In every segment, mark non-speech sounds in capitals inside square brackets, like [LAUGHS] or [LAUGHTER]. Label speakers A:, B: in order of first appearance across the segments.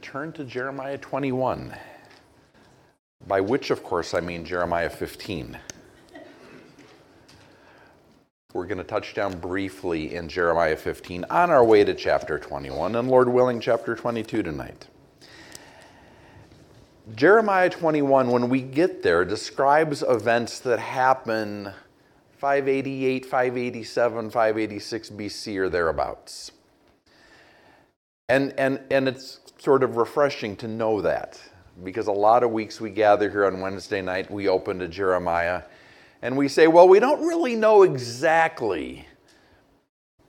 A: turn to Jeremiah 21, by which, of course, I mean Jeremiah 15. We're going to touch down briefly in Jeremiah 15 on our way to chapter 21, and Lord willing, chapter 22 tonight. Jeremiah 21, when we get there, describes events that happen 588, 587, 586 BC or thereabouts. And, and, and it's sort of refreshing to know that because a lot of weeks we gather here on Wednesday night, we open to Jeremiah and we say, well, we don't really know exactly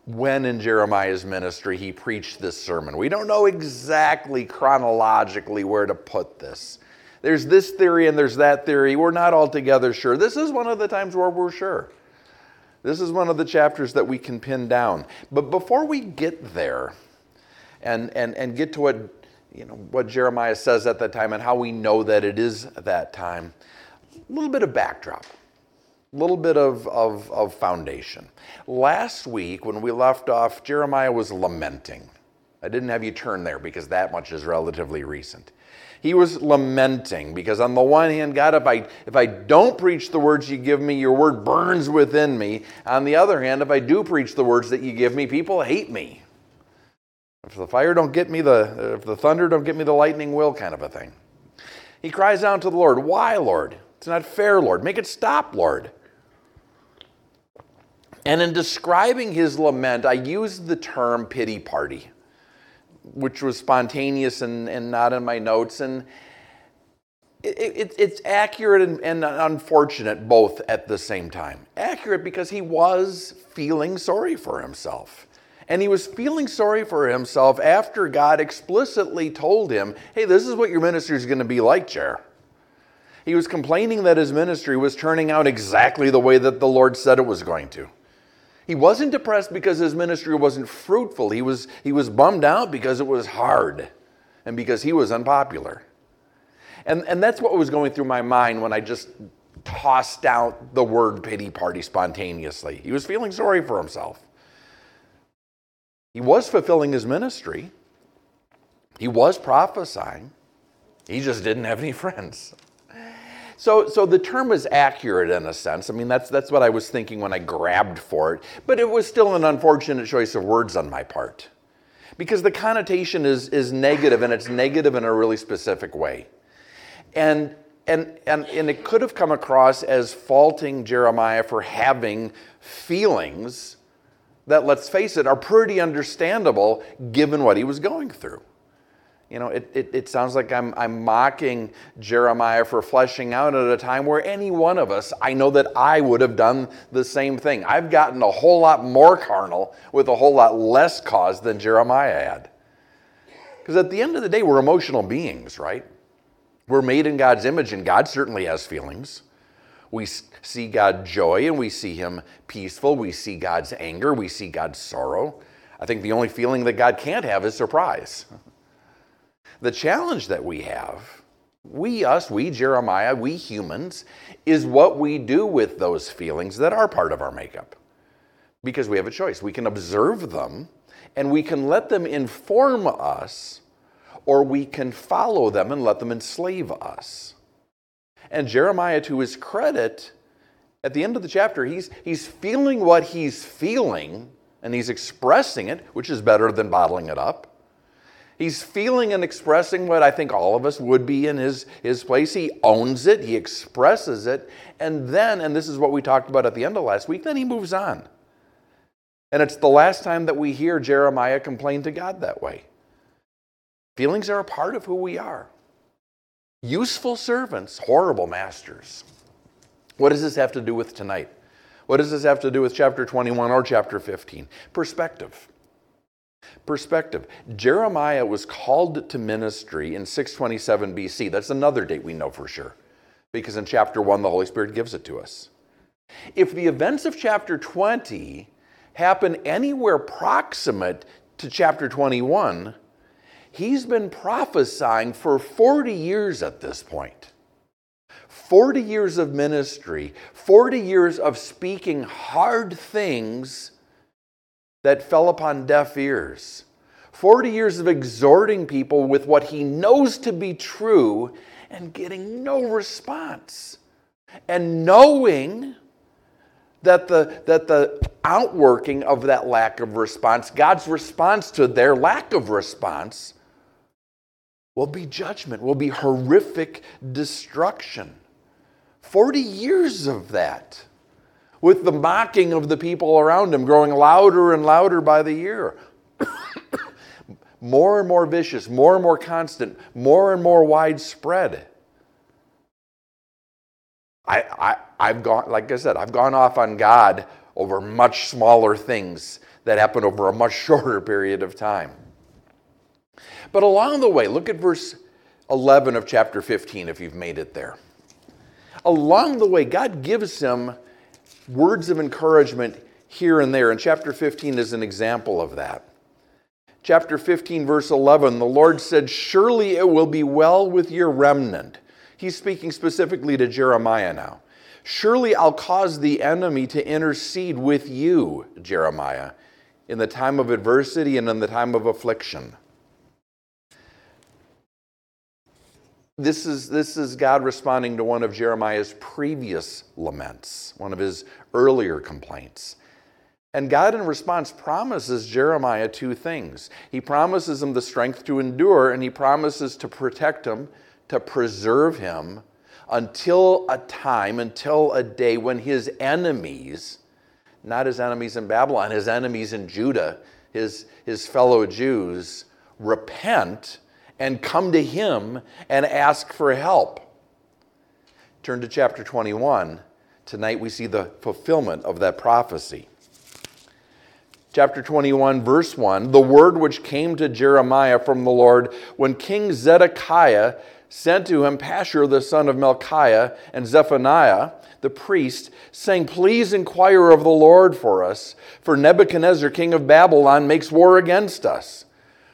A: when in Jeremiah's ministry he preached this sermon. We don't know exactly chronologically where to put this. There's this theory and there's that theory. We're not altogether sure. This is one of the times where we're sure. This is one of the chapters that we can pin down. But before we get there and, and, and get to what, you know, what Jeremiah says at that time and how we know that it is that time, a little bit of backdrop a little bit of, of, of foundation. Last week, when we left off, Jeremiah was lamenting. I didn't have you turn there because that much is relatively recent. He was lamenting because, on the one hand, God, if I, if I don't preach the words you give me, your word burns within me. On the other hand, if I do preach the words that you give me, people hate me. If the fire don't get me, the, if the thunder don't get me, the lightning will, kind of a thing. He cries out to the Lord, Why, Lord? It's not fair, Lord. Make it stop, Lord. And in describing his lament, I used the term pity party, which was spontaneous and, and not in my notes. And it, it, it's accurate and, and unfortunate both at the same time. Accurate because he was feeling sorry for himself. And he was feeling sorry for himself after God explicitly told him, hey, this is what your ministry is going to be like, Jer. He was complaining that his ministry was turning out exactly the way that the Lord said it was going to. He wasn't depressed because his ministry wasn't fruitful. He was, he was bummed out because it was hard and because he was unpopular. And, and that's what was going through my mind when I just tossed out the word pity party spontaneously. He was feeling sorry for himself. He was fulfilling his ministry, he was prophesying, he just didn't have any [LAUGHS] friends. So, so the term is accurate in a sense. I mean, that's, that's what I was thinking when I grabbed for it. But it was still an unfortunate choice of words on my part. Because the connotation is, is negative, and it's negative in a really specific way. And, and, and, and it could have come across as faulting Jeremiah for having feelings that, let's face it, are pretty understandable given what he was going through. You know, it, it, it, sounds like I'm, I'm mocking Jeremiah for fleshing out at a time where any one of us, I know that I would have done the same thing. I've gotten a whole lot more carnal with a whole lot less cause than Jeremiah had. Because at the end of the day, we're emotional beings, right? We're made in God's image, and God certainly has feelings. We see God joy and we see Him peaceful. We see God's anger. We see God's sorrow. I think the only feeling that God can't have is surprise. The challenge that we have, we, us, we, Jeremiah, we humans, is what we do with those feelings that are part of our makeup. Because we have a choice. We can observe them and we can let them inform us, or we can follow them and let them enslave us. And Jeremiah, to his credit, at the end of the chapter, he's, he's feeling what he's feeling and he's expressing it, which is better than bottling it up. He's feeling and expressing what I think all of us would be in his, his place. He owns it, he expresses it, and then, and this is what we talked about at the end of last week, then he moves on. And it's the last time that we hear Jeremiah complain to God that way. Feelings are a part of who we are. Useful servants, horrible masters. What does this have to do with tonight? What does this have to do with chapter 21 or chapter 15? Perspective. Perspective. Jeremiah was called to ministry in 627 BC. That's another date we know for sure, because in chapter 1, the Holy Spirit gives it to us. If the events of chapter 20 happen anywhere proximate to chapter 21, he's been prophesying for 40 years at this point. 40 years of ministry, 40 years of speaking hard things that fell upon deaf ears. 40 years of exhorting people with what he knows to be true and getting no response. And knowing that the, that the outworking of that lack of response, God's response to their lack of response, will be judgment, will be horrific destruction. 40 years of that, with the mocking of the people around him growing louder and louder by the year. [COUGHS] more and more vicious, more and more constant, more and more widespread. I, I, I've gone, like I said, I've gone off on God over much smaller things that happen over a much [LAUGHS] shorter period of time. But along the way, look at verse 11 of chapter 15 if you've made it there. Along the way, God gives him words of encouragement here and there, and chapter 15 is an example of that. Chapter 15, verse 11, the Lord said, Surely it will be well with your remnant. He's speaking specifically to Jeremiah now. Surely I'll cause the enemy to intercede with you, Jeremiah, in the time of adversity and in the time of affliction. This is, this is God responding to one of Jeremiah's previous laments, one of his earlier complaints. And God, in response, promises Jeremiah two things. He promises him the strength to endure, and he promises to protect him, to preserve him until a time, until a day when his enemies, not his enemies in Babylon, his enemies in Judah, his, his fellow Jews, repent and come to him and ask for help. Turn to chapter 21. Tonight we see the fulfillment of that prophecy. Chapter 21, verse 1 The word which came to Jeremiah from the Lord when King Zedekiah sent to him Pashur the son of Malchiah and Zephaniah the priest, saying, Please inquire of the Lord for us, for Nebuchadnezzar, king of Babylon, makes war against us.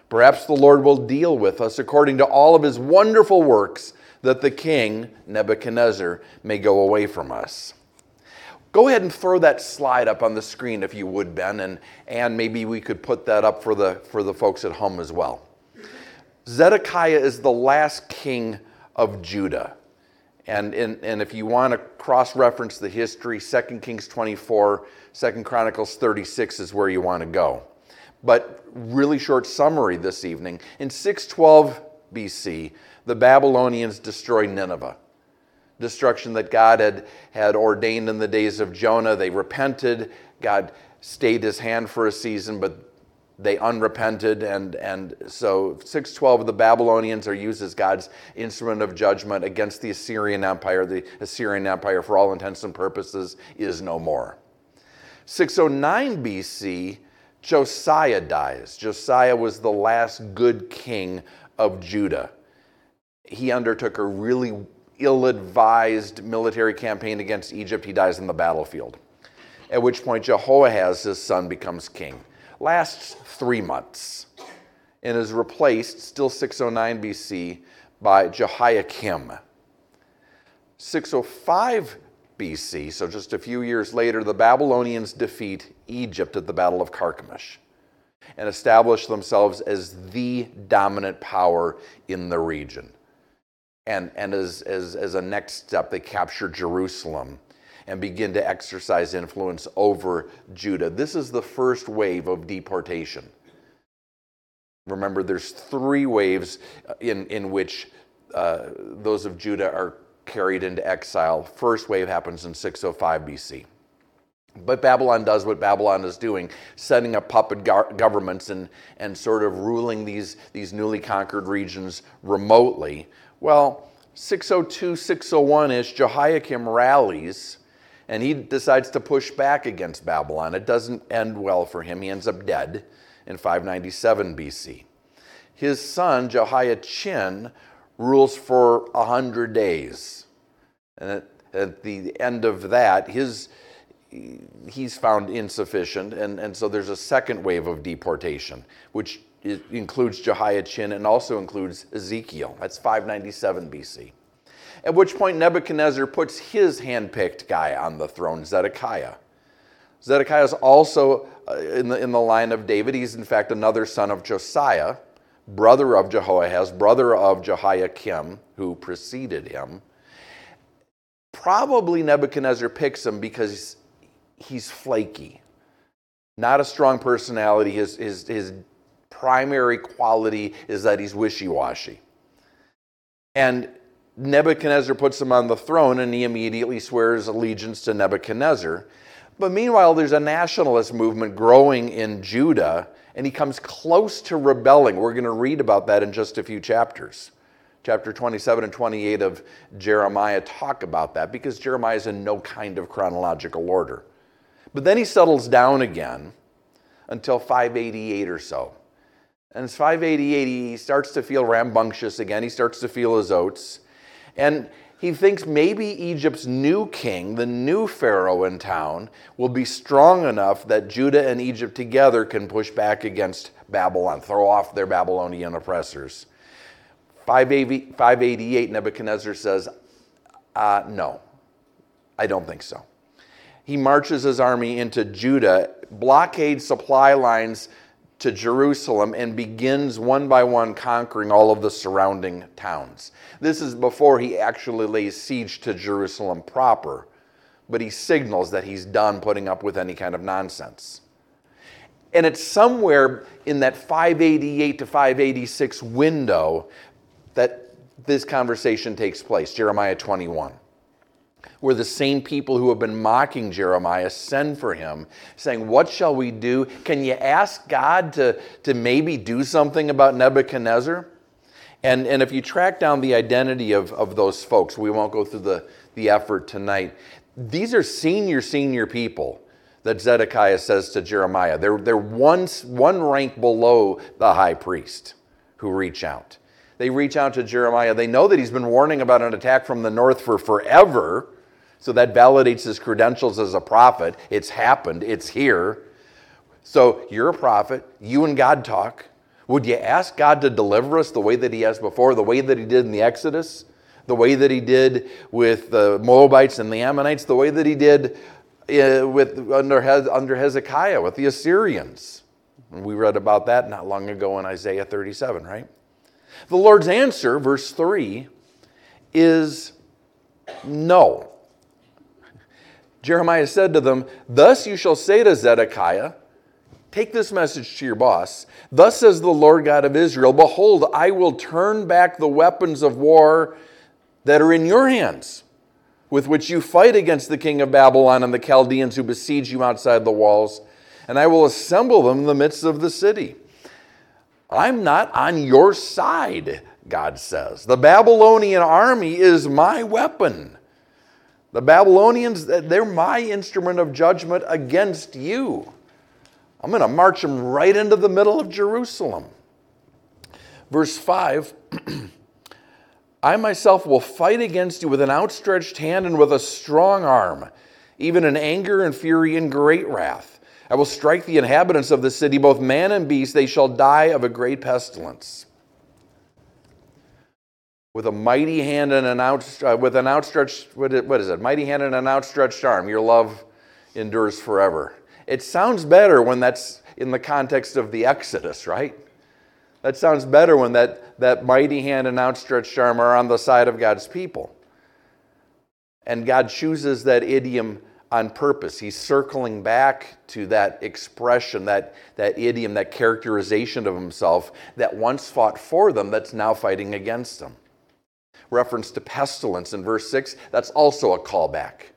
A: Perhaps the Lord will deal with us according to all of his wonderful works, that the king, Nebuchadnezzar, may go away from us. Go ahead and throw that slide up on the screen if you would, Ben, and, and maybe we could put that up for the, for the folks at home as well. Zedekiah is the last king of Judah. And, and, and if you want to cross reference the history, 2 Kings 24, 2 Chronicles 36 is where you want to go. But really short summary this evening. In 612 BC, the Babylonians destroyed Nineveh. Destruction that God had, had ordained in the days of Jonah. They repented. God stayed his hand for a season, but they unrepented and and so 612 the babylonians are used as god's instrument of judgment against the assyrian empire the assyrian empire for all intents and purposes is no more 609 bc josiah dies. Josiah was the last good king of judah. He undertook a really ill-advised military campaign against egypt. He dies in the battlefield at which point jehoahaz his son becomes king. Lasts three months and is replaced, still 609 BC, by Jehoiakim. 605 BC, so just a few years later, the Babylonians defeat Egypt at the Battle of Carchemish and establish themselves as the dominant power in the region. And, and as, as, as a next step, they capture Jerusalem and begin to exercise influence over Judah. This is the first wave of deportation. Remember, there's three waves in, in which uh, those of Judah are carried into exile. First wave happens in 605 BC. But Babylon does what Babylon is doing, setting up puppet go- governments and, and sort of ruling these, these newly conquered regions remotely. Well, 602, 601 ish, Jehoiakim rallies and he decides to push back against Babylon. It doesn't end well for him. He ends up dead in 597 BC. His son, Jehoiachin, rules for a 100 days. And at, at the end of that, his, he's found insufficient, and, and so there's a second wave of deportation, which includes Jehoiachin and also includes Ezekiel. That's 597 BC. At which point Nebuchadnezzar puts his handpicked guy on the throne, Zedekiah. Zedekiah is also uh, in, the, in the line of David. He's, in fact, another son of Josiah, brother of Jehoahaz, brother of Jehoiakim, who preceded him. Probably Nebuchadnezzar picks him because he's flaky, not a strong personality. His, his, his primary quality is that he's wishy washy. And Nebuchadnezzar puts him on the throne and he immediately swears allegiance to Nebuchadnezzar. But meanwhile, there's a nationalist movement growing in Judah, and he comes close to rebelling. We're going to read about that in just a few chapters. Chapter 27 and 28 of Jeremiah talk about that because Jeremiah is in no kind of chronological order. But then he settles down again until 588 or so. And it's 588, he starts to feel rambunctious again. He starts to feel his oats. And he thinks maybe Egypt's new king, the new Pharaoh in town, will be strong enough that Judah and Egypt together can push back against Babylon, throw off their Babylonian oppressors. 588, Nebuchadnezzar says, uh, No, I don't think so. He marches his army into Judah, blockades supply lines to Jerusalem and begins one by one conquering all of the surrounding towns. This is before he actually lays siege to Jerusalem proper, but he signals that he's done putting up with any kind of nonsense. And it's somewhere in that 588 to 586 window that this conversation takes place, Jeremiah 21 where the same people who have been mocking Jeremiah send for him, saying, What shall we do? Can you ask God to, to maybe do something about Nebuchadnezzar? And, and if you track down the identity of, of those folks, we won't go through the, the effort tonight. These are senior, senior people that Zedekiah says to Jeremiah. They're, they're one, one rank below the high priest who reach out. They reach out to Jeremiah. They know that he's been warning about an attack from the north for forever. So that validates his credentials as a prophet. It's happened, it's here. So you're a prophet. You and God talk. Would you ask God to deliver us the way that He has before, the way that He did in the Exodus, the way that He did with the Moabites and the Ammonites, the way that He did uh, with, under, under Hezekiah with the Assyrians? we read about that not long ago in Isaiah 37, right? The Lord's answer, verse 3, is no. Jeremiah said to them, Thus you shall say to Zedekiah, Take this message to your boss. Thus says the Lord God of Israel Behold, I will turn back the weapons of war that are in your hands, with which you fight against the king of Babylon and the Chaldeans who besiege you outside the walls, and I will assemble them in the midst of the city. I'm not on your side, God says. The Babylonian army is my weapon. The Babylonians, they're my instrument of judgment against you. I'm going to march them right into the middle of Jerusalem. Verse 5 [CLEARS THROAT] I myself will fight against you with an outstretched hand and with a strong arm, even in anger and fury and great wrath. I will strike the inhabitants of the city, both man and beast, they shall die of a great pestilence with a mighty hand and an out, uh, with an outstretched what is, it? Mighty hand and an outstretched arm. Your love endures forever. It sounds better when that's in the context of the Exodus, right? That sounds better when that, that mighty hand and outstretched arm are on the side of God's people. And God chooses that idiom on purpose. He's circling back to that expression, that, that idiom, that characterization of himself that once fought for them, that's now fighting against them reference to pestilence in verse 6, that's also a callback.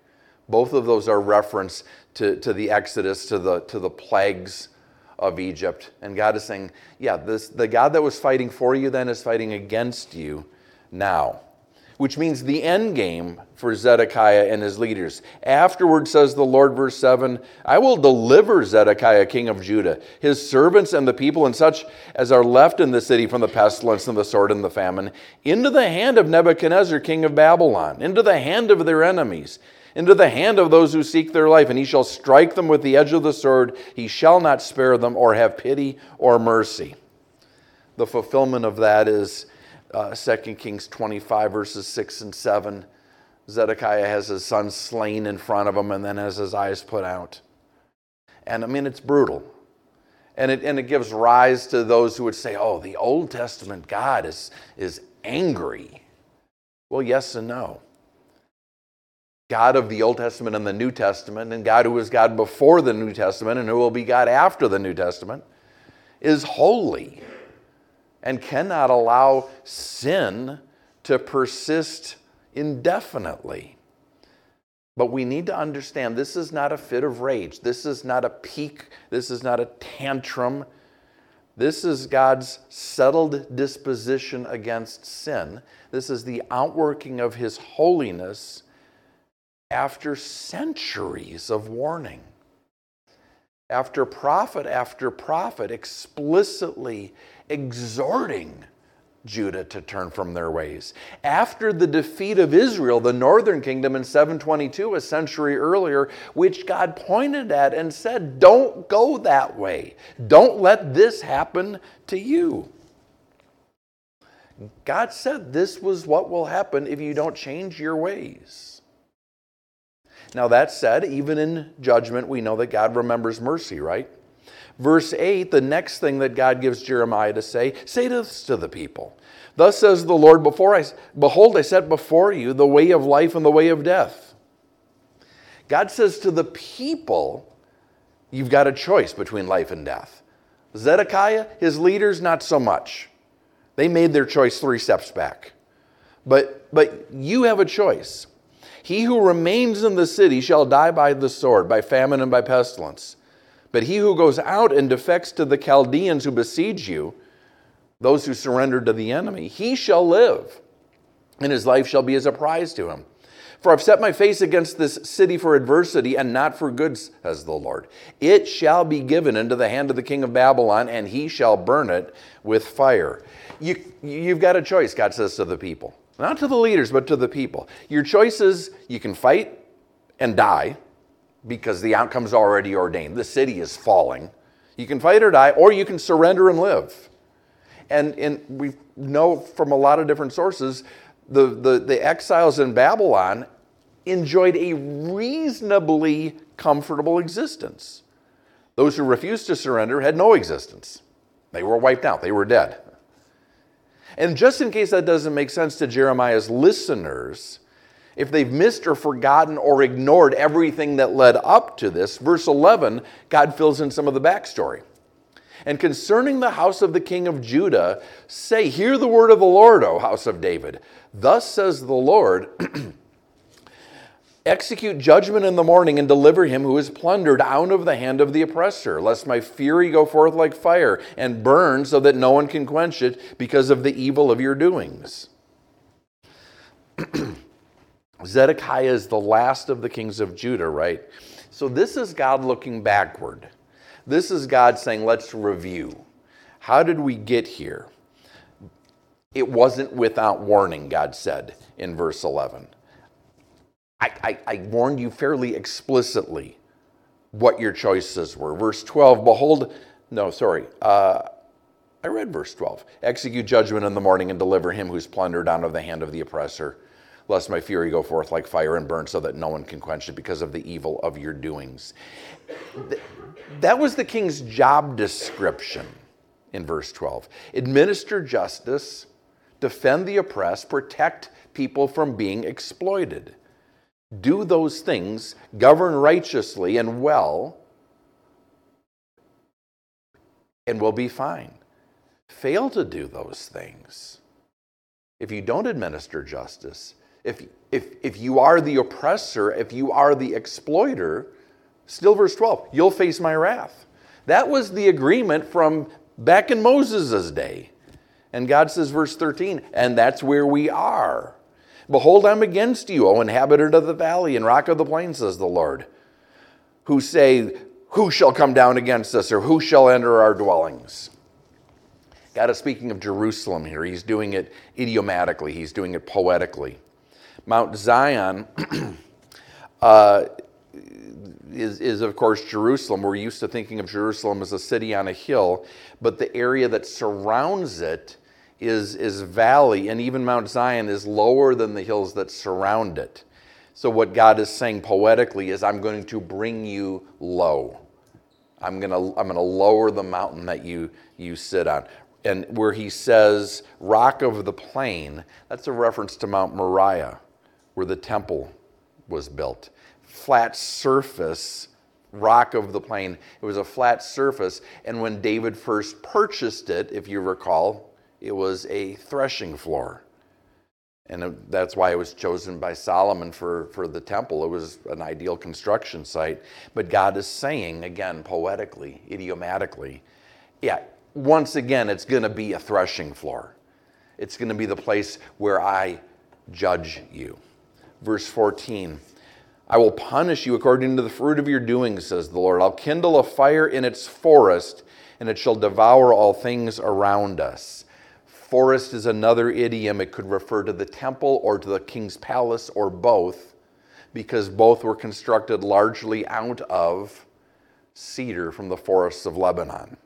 A: Both of those are reference to, to the Exodus, to the, to the plagues of Egypt. And God is saying, yeah, this, the God that was fighting for you then is fighting against you now which means the end game for Zedekiah and his leaders. Afterward, says the Lord, verse 7 I will deliver Zedekiah, king of Judah, his servants and the people, and such as are left in the city from the pestilence and the sword and the famine, into the hand of Nebuchadnezzar, king of Babylon, into the hand of their enemies into the hand of those who seek their life, and he shall strike them with the edge of the sword. He shall not spare them or have pity or mercy. The fulfillment of that is uh, 2 Kings 25, verses 6 and 7. Zedekiah has his son slain in front of him and then has his eyes put out. And I mean, it's brutal. And it, and it gives rise to those who would say, oh, the Old Testament God is, is angry. Well, yes and no. God of the Old Testament and the New Testament, and God who was God before the New Testament and who will be God after the New Testament, is holy and cannot allow sin to persist indefinitely. But we need to understand this is not a fit of rage. This is not a peak. This is not a tantrum. This is God's settled disposition against sin. This is the outworking of his holiness after centuries of warning, after prophet after prophet explicitly exhorting Judah to turn from their ways. After the defeat of Israel, the northern kingdom in 722, a century earlier, which God pointed at and said, Don't go that way. Don't let this happen to you. God said this was what will happen if you don't change your ways. Now, that said, even in judgment, we know that God remembers mercy, right? Verse 8, the next thing that God gives Jeremiah to say, say this to the people. Thus says the Lord, before I behold, I set before you the way of life and the way of death. God says to the people, you've got a choice between life and death. Zedekiah, his leaders, not so much. They made their choice three steps back. But, but you have a choice. He who remains in the city shall die by the sword, by famine, and by pestilence. But he who goes out and defects to the Chaldeans who besiege you, those who surrender to the enemy, he shall live, and his life shall be as a prize to him. For I've set my face against this city for adversity and not for good, says the Lord. It shall be given into the hand of the king of Babylon, and he shall burn it with fire. You, you've got a choice, God says to the people. Not to the leaders, but to the people. Your choice is you can fight and die because the outcome's already ordained. The city is falling. You can fight or die, or you can surrender and live. And, and we know from a lot of different sources the, the, the exiles in Babylon enjoyed a reasonably comfortable existence. Those who refused to surrender had no existence. They were wiped out, they were dead. And just in case that doesn't make sense to Jeremiah's listeners, if they've missed or forgotten or ignored everything that led up to this, verse 11, God fills in some of the backstory. And concerning the house of the king of Judah, say, Hear the word of the Lord, O house of David. Thus says the Lord, [CLEARS THROAT] Execute judgment in the morning and deliver him who is plundered out of the hand of the oppressor, lest my fury go forth like fire and burn so that no one can quench it because of the evil of your doings. [CLEARS THROAT] Zedekiah is the last of the kings of Judah, right? So this is God looking backward. This is God saying, let's review. How did we get here? It wasn't without warning, God said in verse 11. I, I, I warned you fairly explicitly what your choices were. Verse 12, behold, no, sorry. Uh, I read verse 12. Execute judgment in the morning and deliver him who's plundered out of the hand of the oppressor, lest my fury go forth like fire and burn so that no one can quench it because of the evil of your doings. That was the king's job description in verse 12. Administer justice, defend the oppressed, protect people from being exploited do those things, govern righteously and well, and we'll be fine. Fail to do those things. If you don't administer justice, if, if, if you are the oppressor, if you are the exploiter, still verse 12, you'll face my wrath. That was the agreement from back in Moses' day. And God says, verse 13, and that's where we are. Behold, I'm against you, O inhabitant of the valley and rock of the plain, says the Lord, who say, Who shall come down against us, or who shall enter our dwellings? God is speaking of Jerusalem here. He's doing it idiomatically, he's doing it poetically. Mount Zion [CLEARS THROAT] uh, is, is, of course, Jerusalem. We're used to thinking of Jerusalem as a city on a hill, but the area that surrounds it is, is valley, and even Mount Zion is lower than the hills that surround it. So, what God is saying poetically is, I'm going to bring you low. I'm going to I'm going to lower the mountain that you you sit on. And where he says rock of the plain, that's a reference to Mount Moriah where the temple was built. Flat surface rock of the plain. It was a flat surface and when David first purchased it, if you recall, it was a threshing floor. And that's why it was chosen by Solomon for, for the temple. It was an ideal construction site. But God is saying, again, poetically, idiomatically, yeah, once again, it's going to be a threshing floor. It's going to be the place where I judge you. Verse 14 I will punish you according to the fruit of your doings, says the Lord. I'll kindle a fire in its forest, and it shall devour all things around us. Forest is another idiom. It could refer to the temple or to the king's palace or both, because both were constructed largely out of cedar from the forests of Lebanon.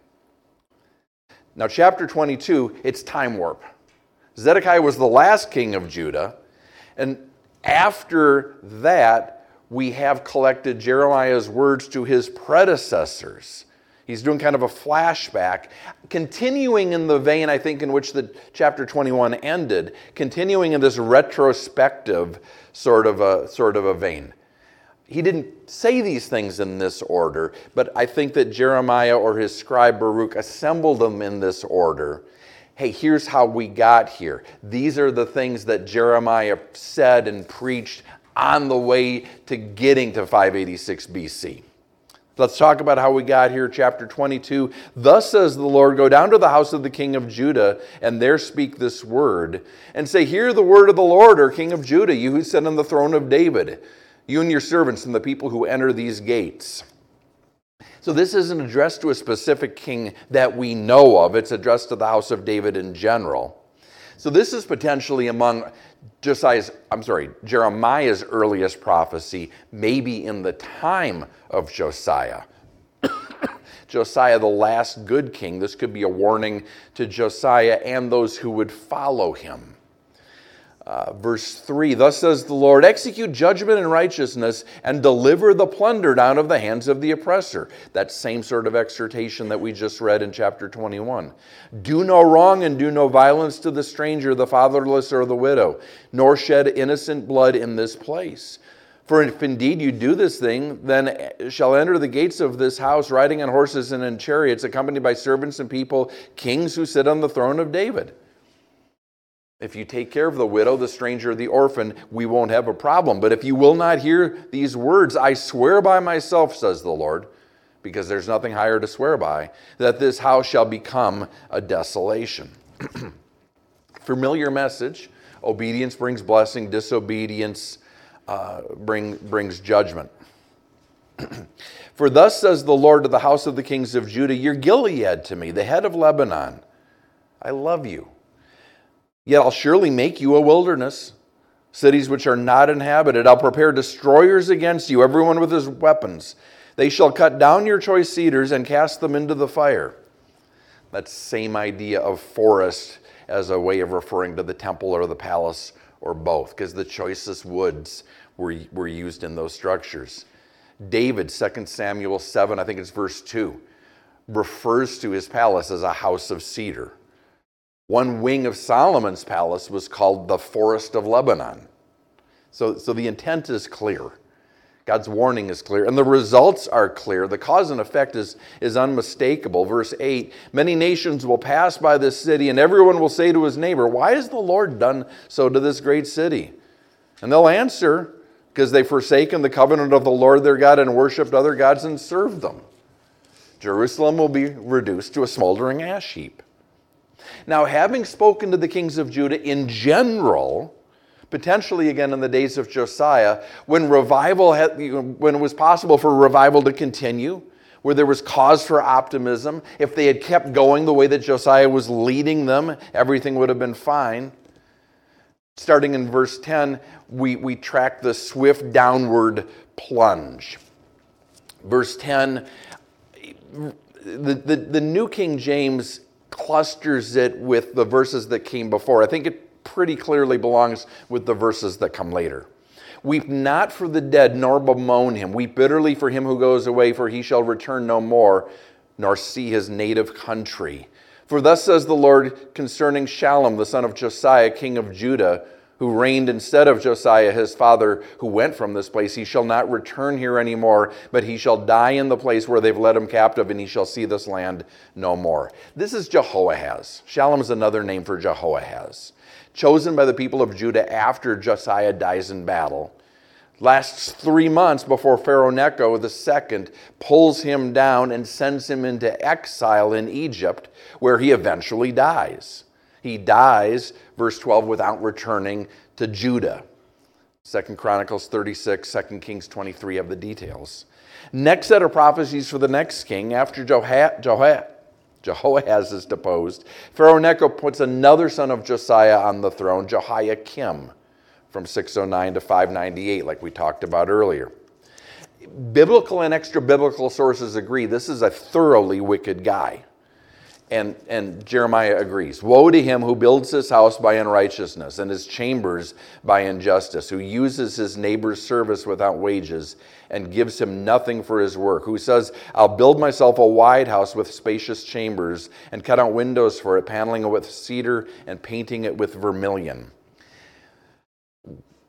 A: Now, chapter 22, it's time warp. Zedekiah was the last king of Judah, and after that, we have collected Jeremiah's words to his predecessors. He's doing kind of a flashback, continuing in the vein, I think, in which the chapter 21 ended, continuing in this retrospective sort of a, sort of a vein. He didn't say these things in this order, but I think that Jeremiah or his scribe Baruch assembled them in this order. Hey, here's how we got here. These are the things that Jeremiah said and preached on the way to getting to 586 BC. Let's talk about how we got here, chapter 22. Thus says the Lord, Go down to the house of the king of Judah, and there speak this word, and say, Hear the word of the Lord, or king of Judah, you who sit on the throne of David, you and your servants, and the people who enter these gates. So, this isn't addressed to a specific king that we know of, it's addressed to the house of David in general. So, this is potentially among Josiah's, I'm sorry, Jeremiah's earliest prophecy, maybe in the time of Josiah. [COUGHS] Josiah, the last good king, this could be a warning to Josiah and those who would follow him. Uh, verse 3 Thus says the Lord, execute judgment and righteousness and deliver the plundered out of the hands of the oppressor. That same sort of exhortation that we just read in chapter 21. Do no wrong and do no violence to the stranger, the fatherless, or the widow, nor shed innocent blood in this place. For if indeed you do this thing, then shall enter the gates of this house riding on horses and in chariots, accompanied by servants and people, kings who sit on the throne of David. If you take care of the widow, the stranger, the orphan, we won't have a problem. But if you will not hear these words, I swear by myself, says the Lord, because there's nothing higher to swear by, that this house shall become a desolation. [CLEARS THROAT] Familiar message obedience brings blessing, disobedience uh, bring, brings judgment. [CLEARS THROAT] For thus says the Lord to the house of the kings of Judah, You're Gilead to me, the head of Lebanon. I love you. Yet I'll surely make you a wilderness, cities which are not inhabited. I'll prepare destroyers against you, everyone with his weapons. They shall cut down your choice cedars and cast them into the fire. That same idea of forest as a way of referring to the temple or the palace or both, because the choicest woods were, were used in those structures. David, 2 Samuel 7, I think it's verse 2, refers to his palace as a house of cedar. One wing of Solomon's palace was called the Forest of Lebanon. So, so the intent is clear. God's warning is clear, and the results are clear. The cause and effect is, is unmistakable. Verse 8 Many nations will pass by this city, and everyone will say to his neighbor, Why has the Lord done so to this great city? And they'll answer, Because they've forsaken the covenant of the Lord their God and worshiped other gods and served them. Jerusalem will be reduced to a smoldering ash heap. Now, having spoken to the kings of Judah in general, potentially again in the days of Josiah, when revival had, when it was possible for revival to continue, where there was cause for optimism, if they had kept going the way that Josiah was leading them, everything would have been fine. Starting in verse 10, we, we track the swift downward plunge. Verse 10, the, the, the New King James clusters it with the verses that came before. I think it pretty clearly belongs with the verses that come later. Weep not for the dead, nor bemoan him. Weep bitterly for him who goes away, for he shall return no more, nor see his native country. For thus says the Lord concerning Shallum, the son of Josiah, king of Judah, who reigned instead of Josiah his father, who went from this place. He shall not return here anymore, but he shall die in the place where they've led him captive, and he shall see this land no more. This is Jehoahaz. Shallum is another name for Jehoahaz chosen by the people of Judah after Josiah dies in battle. Lasts three months before Pharaoh Necho II pulls him down and sends him into exile in Egypt, where he eventually dies. He dies, verse 12, without returning to Judah. Second Chronicles 36, 2 Kings 23 have the details. Next set of prophecies for the next king after Jehoahaz Jehoahaz is deposed. Pharaoh Necho puts another son of Josiah on the throne, Jehoiakim, from 609 to 598, like we talked about earlier. Biblical and extra biblical sources agree this is a thoroughly wicked guy. And, and Jeremiah agrees. Woe to him who builds his house by unrighteousness and his chambers by injustice, who uses his neighbor's service without wages and gives him nothing for his work, who says, I'll build myself a wide house with spacious chambers and cut out windows for it, paneling it with cedar and painting it with vermilion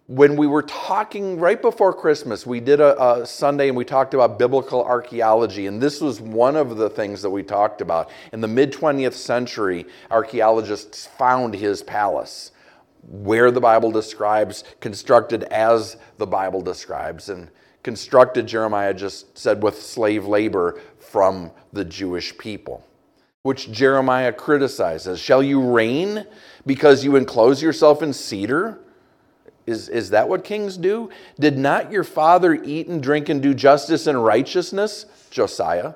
A: when we were talking right before Christmas, we did a, a, Sunday and we talked about biblical archaeology, and this was one of the things that we talked about. In the mid 20th century, archaeologists found his palace, where the Bible describes, constructed as the Bible describes, and constructed, Jeremiah just said, with slave labor from the Jewish people. Which Jeremiah criticizes. Shall you reign because you enclose yourself in cedar? Is, is that what kings do? Did not your father eat and drink and do justice and righteousness? Josiah.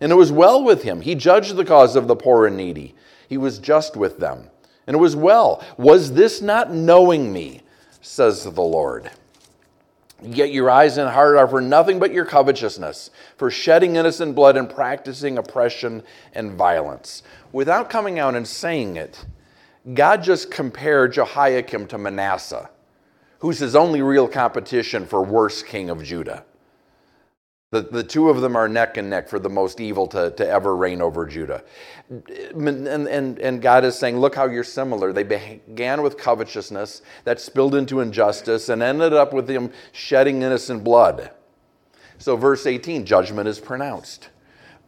A: And it was well with him. He judged the cause of the poor and needy. He was just with them. And it was well. Was this not knowing me? Says the Lord. Yet your eyes and heart are for nothing but your covetousness, for shedding innocent blood and practicing oppression and violence. Without coming out and saying it, God just compared Jehoiakim to Manasseh who's his only real competition for worst king of Judah. The, the two of them are neck and neck for the most evil to, to ever reign over Judah. And, and, and God is saying, Look how you're similar. They began with covetousness that spilled into injustice and ended up with them shedding innocent blood. So, verse 18, judgment is pronounced.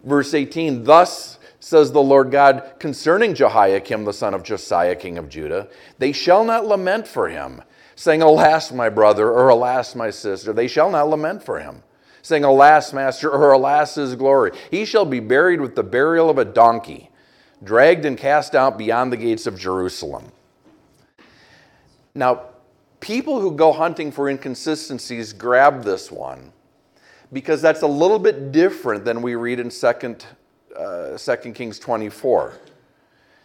A: Verse 18, thus says the Lord God concerning Jehoiakim, the son of Josiah, king of Judah, they shall not lament for him saying, Alas, my brother, or Alas, my sister. They shall not lament for him, saying, Alas, master, or Alas, his glory. He shall be buried with the burial of a donkey, dragged and cast out beyond the gates of Jerusalem. Now, people who go hunting for inconsistencies grab this one because that's a little bit different than we read in 2nd, uh, 2 Kings 24.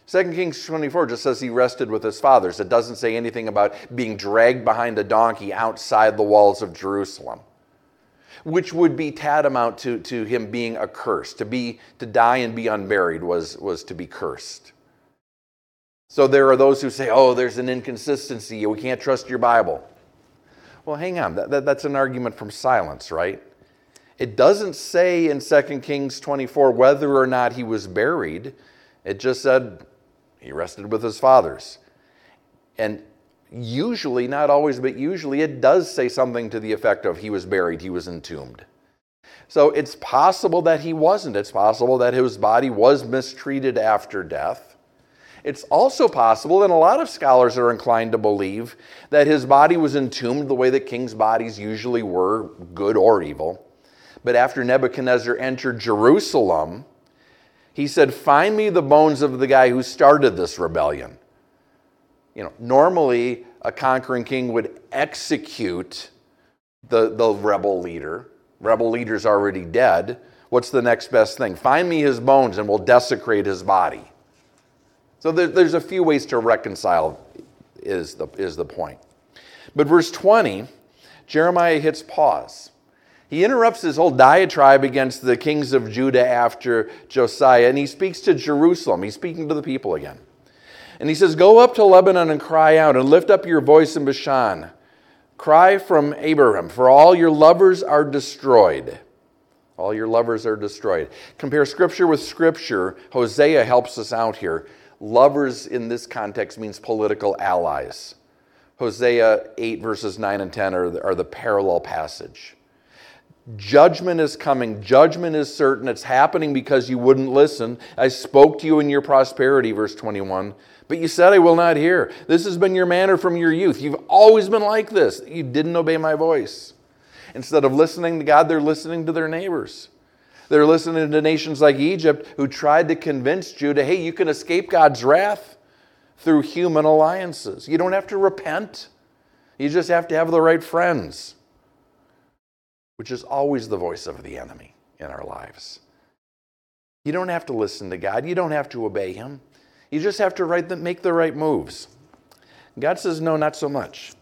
A: 2 Kings 24 just says he rested with his fathers. It doesn't say anything about being dragged behind a donkey outside the walls of Jerusalem, which would be tantamount to, to him being accursed. To, be, to die and be unburied was, was to be cursed. So there are those who say, oh, there's an inconsistency. We can't trust your Bible. Well, hang on. That, that, that's an argument from silence, right? It doesn't say in 2 Kings 24 whether or not he was buried. It just said he rested with his fathers. And usually, not always, but usually, it does say something to the effect of he was buried, he was entombed. So it's possible that he wasn't. It's possible that his body was mistreated after death. It's also possible, and a lot of scholars are inclined to believe, that his body was entombed the way that kings' bodies usually were, good or evil. But after Nebuchadnezzar entered Jerusalem, he said, Find me the bones of the guy who started this rebellion. You know, normally a conquering king would execute the, the rebel leader. Rebel leader's already dead. What's the next best thing? Find me his bones and we'll desecrate his body. So there, there's a few ways to reconcile, is the, is the point. But verse 20, Jeremiah hits pause. He interrupts his whole diatribe against the kings of Judah after Josiah, and he speaks to Jerusalem. He's speaking to the people again. And he says, Go up to Lebanon and cry out, and lift up your voice in Bashan. Cry from Abarim, for all your lovers are destroyed. All your lovers are destroyed. Compare scripture with scripture. Hosea helps us out here. Lovers in this context means political allies. Hosea 8, verses 9 and 10 are the, are the parallel passage. Judgment is coming. Judgment is certain. It's happening because you wouldn't listen. I spoke to you in your prosperity, verse 21, but you said, I will not hear. This has been your manner from your youth. You've always been like this. You didn't obey my voice. Instead of listening to God, they're listening to their neighbors. They're listening to nations like Egypt who tried to convince Judah, hey, you can escape God's wrath through human alliances. You don't have to repent, you just have to have the right friends, which is always the voice of the enemy in our lives. You don't have to listen to God, you don't have to obey Him. You just have to make the right moves. God says, no, not so much.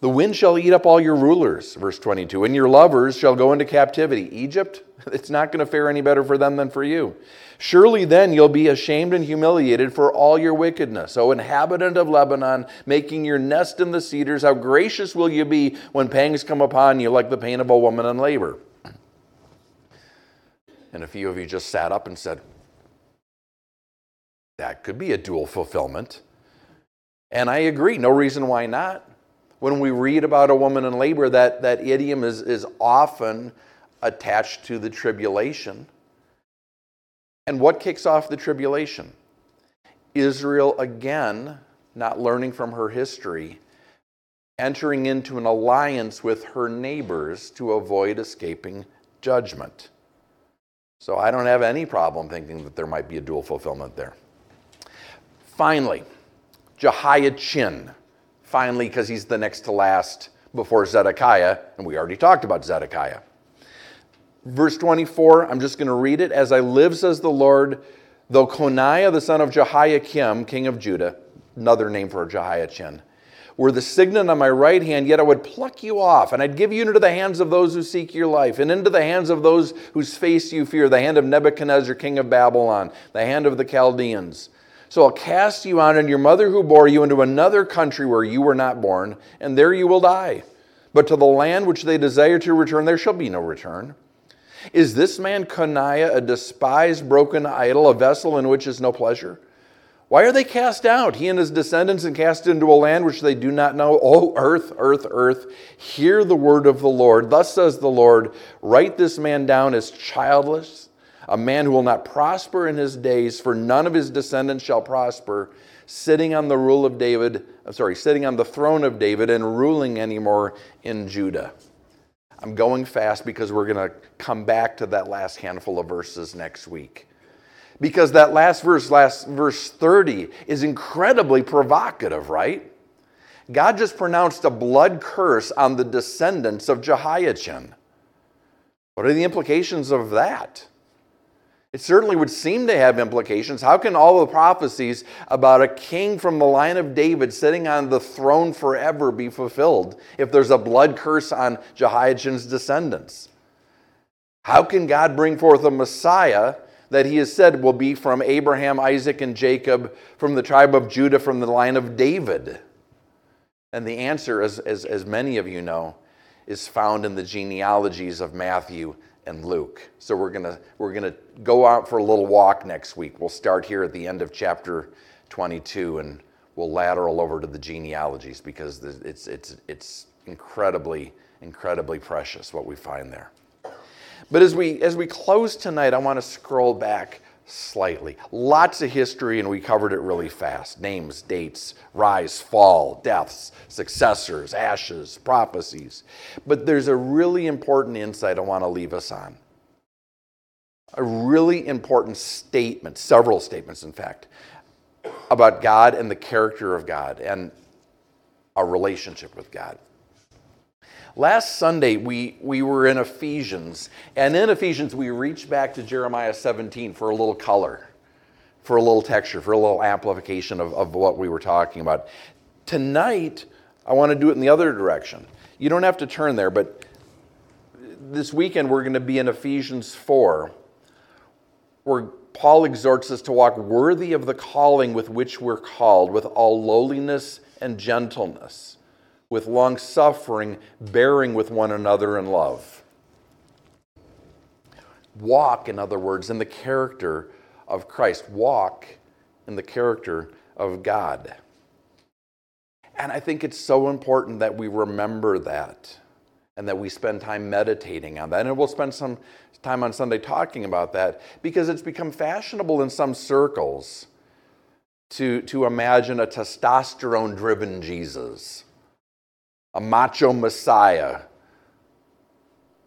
A: The wind shall eat up all your rulers, verse 22, and your lovers shall go into captivity. Egypt, [LAUGHS] it's not going to fare any better for them than for you. Surely then you'll be ashamed and humiliated for all your wickedness. O inhabitant of Lebanon, making your nest in the cedars, how gracious will you be when pangs come upon you like the pain of a woman in labor? And a few of you just sat up and said, That could be a dual fulfillment. And I agree, no reason why not when we read about a woman in labor, that, that idiom is, is often attached to the tribulation. And what kicks off the tribulation? Israel, again, not learning from her history, entering into an alliance with her neighbors to avoid escaping judgment. So I don't have any problem thinking that there might be a dual fulfillment there. Finally, Jehoiachin finally, because he's the next to last before Zedekiah, and we already talked about Zedekiah. Verse 24, I'm just going to read it. As I live, says the Lord, though Coniah, the son of Jehoiakim, king of Judah, another name for Jehoiachin, were the signet on my right hand, yet I would pluck you off, and I'd give you into the hands of those who seek your life, and into the hands of those whose face you fear, the hand of Nebuchadnezzar, king of Babylon, the hand of the Chaldeans. So I'll cast you out and your mother who bore you into another country where you were not born, and there you will die. But to the land which they desire to return, there shall be no return. Is this man Coniah a despised, broken idol, a vessel in which is no pleasure? Why are they cast out, he and his descendants, and cast into a land which they do not know? O earth, earth, earth, hear the word of the Lord. Thus says the Lord Write this man down as childless a man who will not prosper in his days, for none of his descendants shall prosper, sitting on the rule of David, I'm sorry, sitting on the throne of David and ruling anymore in Judah. I'm going fast because we're going to come back to that last handful of verses next week. Because that last verse, last verse 30, is incredibly provocative, right? God just pronounced a blood curse on the descendants of Jehoiachin. What are the implications of that? It certainly would seem to have implications. How can all the prophecies about a king from the line of David sitting on the throne forever be fulfilled if there's a blood curse on Jehoiachin's descendants? How can God bring forth a Messiah that he has said will be from Abraham, Isaac, and Jacob, from the tribe of Judah, from the line of David? And the answer, as, as, as many of you know, is found in the genealogies of Matthew and Luke. So we're going to we're going to go out for a little walk next week. We'll start here at the end of chapter 22 and we'll lateral over to the genealogies because it's it's it's incredibly incredibly precious what we find there. But as we as we close tonight, I want to scroll back slightly. Lots of history, and we covered it really fast names, dates, rise, fall, deaths, successors, ashes, prophecies. But there's a really important insight I want to leave us on. A really important statement, several statements, in fact, about God and the character of God and our relationship with God. Last Sunday, we, we were in Ephesians, and in Ephesians, we reached back to Jeremiah 17 for a little color, for a little texture, for a little amplification of, of what we were talking about. Tonight, I want to do it in the other direction. You don't have to turn there, but this weekend, we're going to be in Ephesians 4, where Paul exhorts us to walk worthy of the calling with which we're called, with all lowliness and gentleness with long suffering, bearing with one another in love. Walk, in other words, in the character of Christ. Walk in the character of God. And I think it's so important that we remember that and that we spend time meditating on that. And we'll spend some time on Sunday talking about that because it's become fashionable in some circles to, to imagine a testosterone driven Jesus, a macho Messiah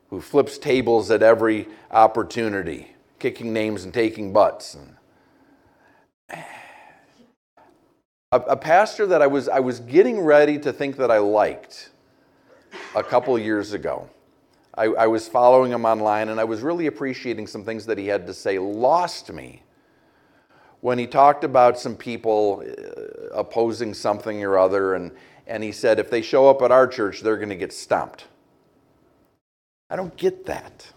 A: who flips tables at every opportunity, kicking names and taking butts. A, a pastor that I was, I was getting ready to think that I liked a couple years ago. I, I, was following him online and I was really appreciating some things that he had to say, lost me when he talked about some people uh, opposing something or other. And, and he said, if they show up at our church, they're going to get stomped. I don't get that.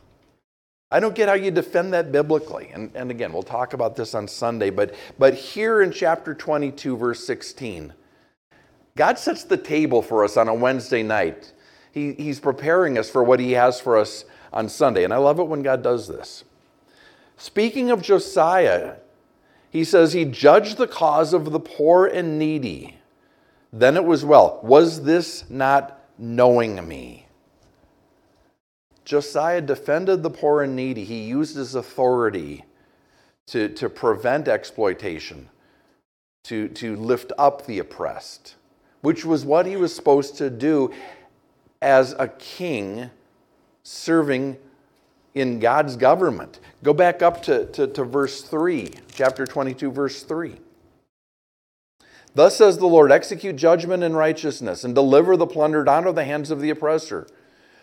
A: I don't get how you defend that biblically. And, and again, we'll talk about this on Sunday, but, but here in chapter 22, verse 16, God sets the table for us on a Wednesday night. He, he's preparing us for what He has for us on Sunday. And I love it when God does this. Speaking of Josiah, he says he judged the cause of the poor and needy. Then it was well. Was this not knowing me? Josiah defended the poor and needy. He used his authority to, to prevent exploitation, to, to lift up the oppressed, which was what he was supposed to do as a king serving in God's government. Go back up to, to, to verse 3, chapter 22, verse 3. Thus says the Lord execute judgment and righteousness, and deliver the plundered out of the hands of the oppressor.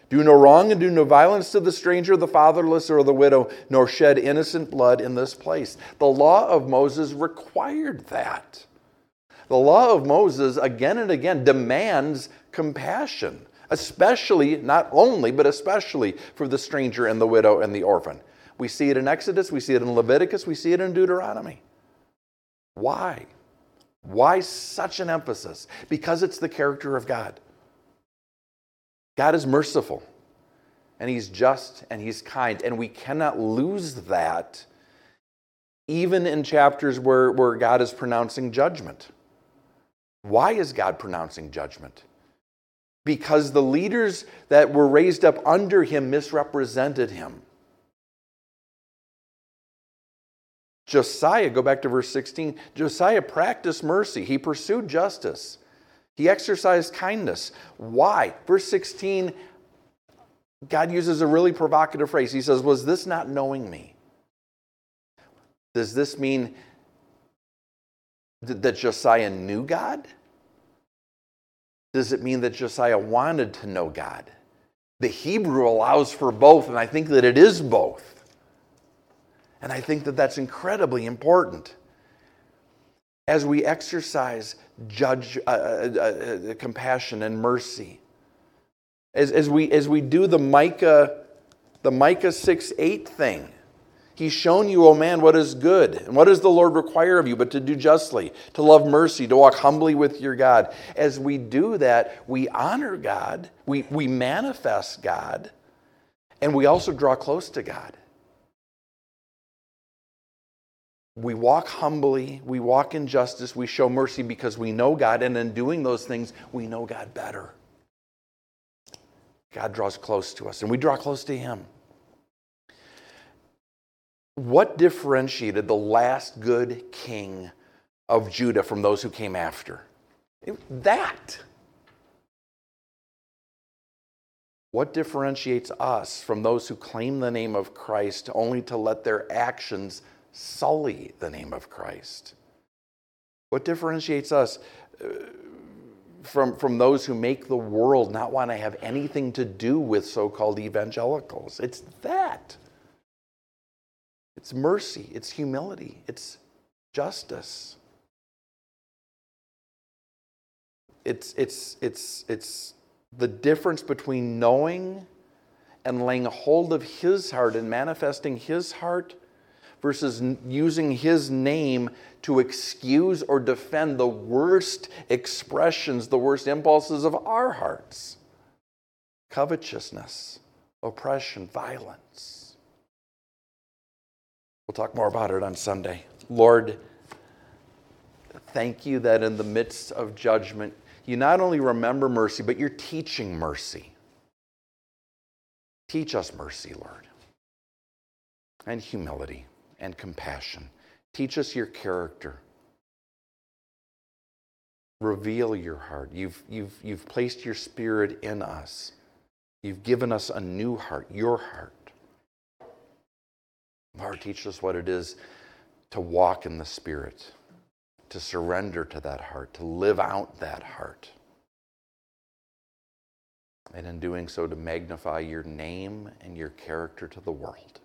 A: Do no wrong and do no violence to the stranger, the fatherless, or the widow, nor shed innocent blood in this place. The law of Moses required that. The law of Moses, again and again, demands compassion, especially, not only, but especially for the stranger and the widow and the orphan. We see it in Exodus, we see it in Leviticus, we see it in Deuteronomy. Why? Why such an emphasis? Because it's the character of God. God is merciful and He's just and He's kind, and we cannot lose that even in chapters where, where God is pronouncing judgment. Why is God pronouncing judgment? Because the leaders that were raised up under him misrepresented him. Josiah, go back to verse 16. Josiah practiced mercy, he pursued justice. He exercised kindness. Why? Verse 16, God uses a really provocative phrase. He says, Was this not knowing me? Does this mean that Josiah knew God? Does it mean that Josiah wanted to know God? The Hebrew allows for both, and I think that it is both. And I think that that's incredibly important as we exercise judge, uh, uh, uh, compassion and mercy, as, as, we, as we do the Micah, the Micah 6 8 thing, He's shown you, O oh man, what is good. And what does the Lord require of you but to do justly, to love mercy, to walk humbly with your God? As we do that, we honor God, we, we manifest God, and we also draw close to God. we walk humbly, we walk in justice, we show mercy because we know God, and in doing those things, we know God better. God draws close to us, and we draw close to Him. What differentiated the last good king of Judah from those who came after? That. What differentiates us from those who claim the name of Christ only to let their actions sully the name of Christ? What differentiates us uh, from, from those who make the world not want to have anything to do with so called evangelicals? It's that. It's mercy, it's humility, it's justice. It's, it's, it's, it's the difference between knowing and laying hold of his heart and manifesting his heart versus using his name to excuse or defend the worst expressions, the worst impulses of our hearts covetousness, oppression, violence. We'll talk more about it on Sunday. Lord, thank you that in the midst of judgment, you not only remember mercy, but you're teaching mercy. Teach us mercy, Lord, and humility and compassion. Teach us your character. Reveal your heart. You've, you've, you've placed your spirit in us. You've given us a new heart, your heart. Lord, teach us what it is to walk in the Spirit, to surrender to that heart, to live out that heart. And in doing so, to magnify your name and your character to the world.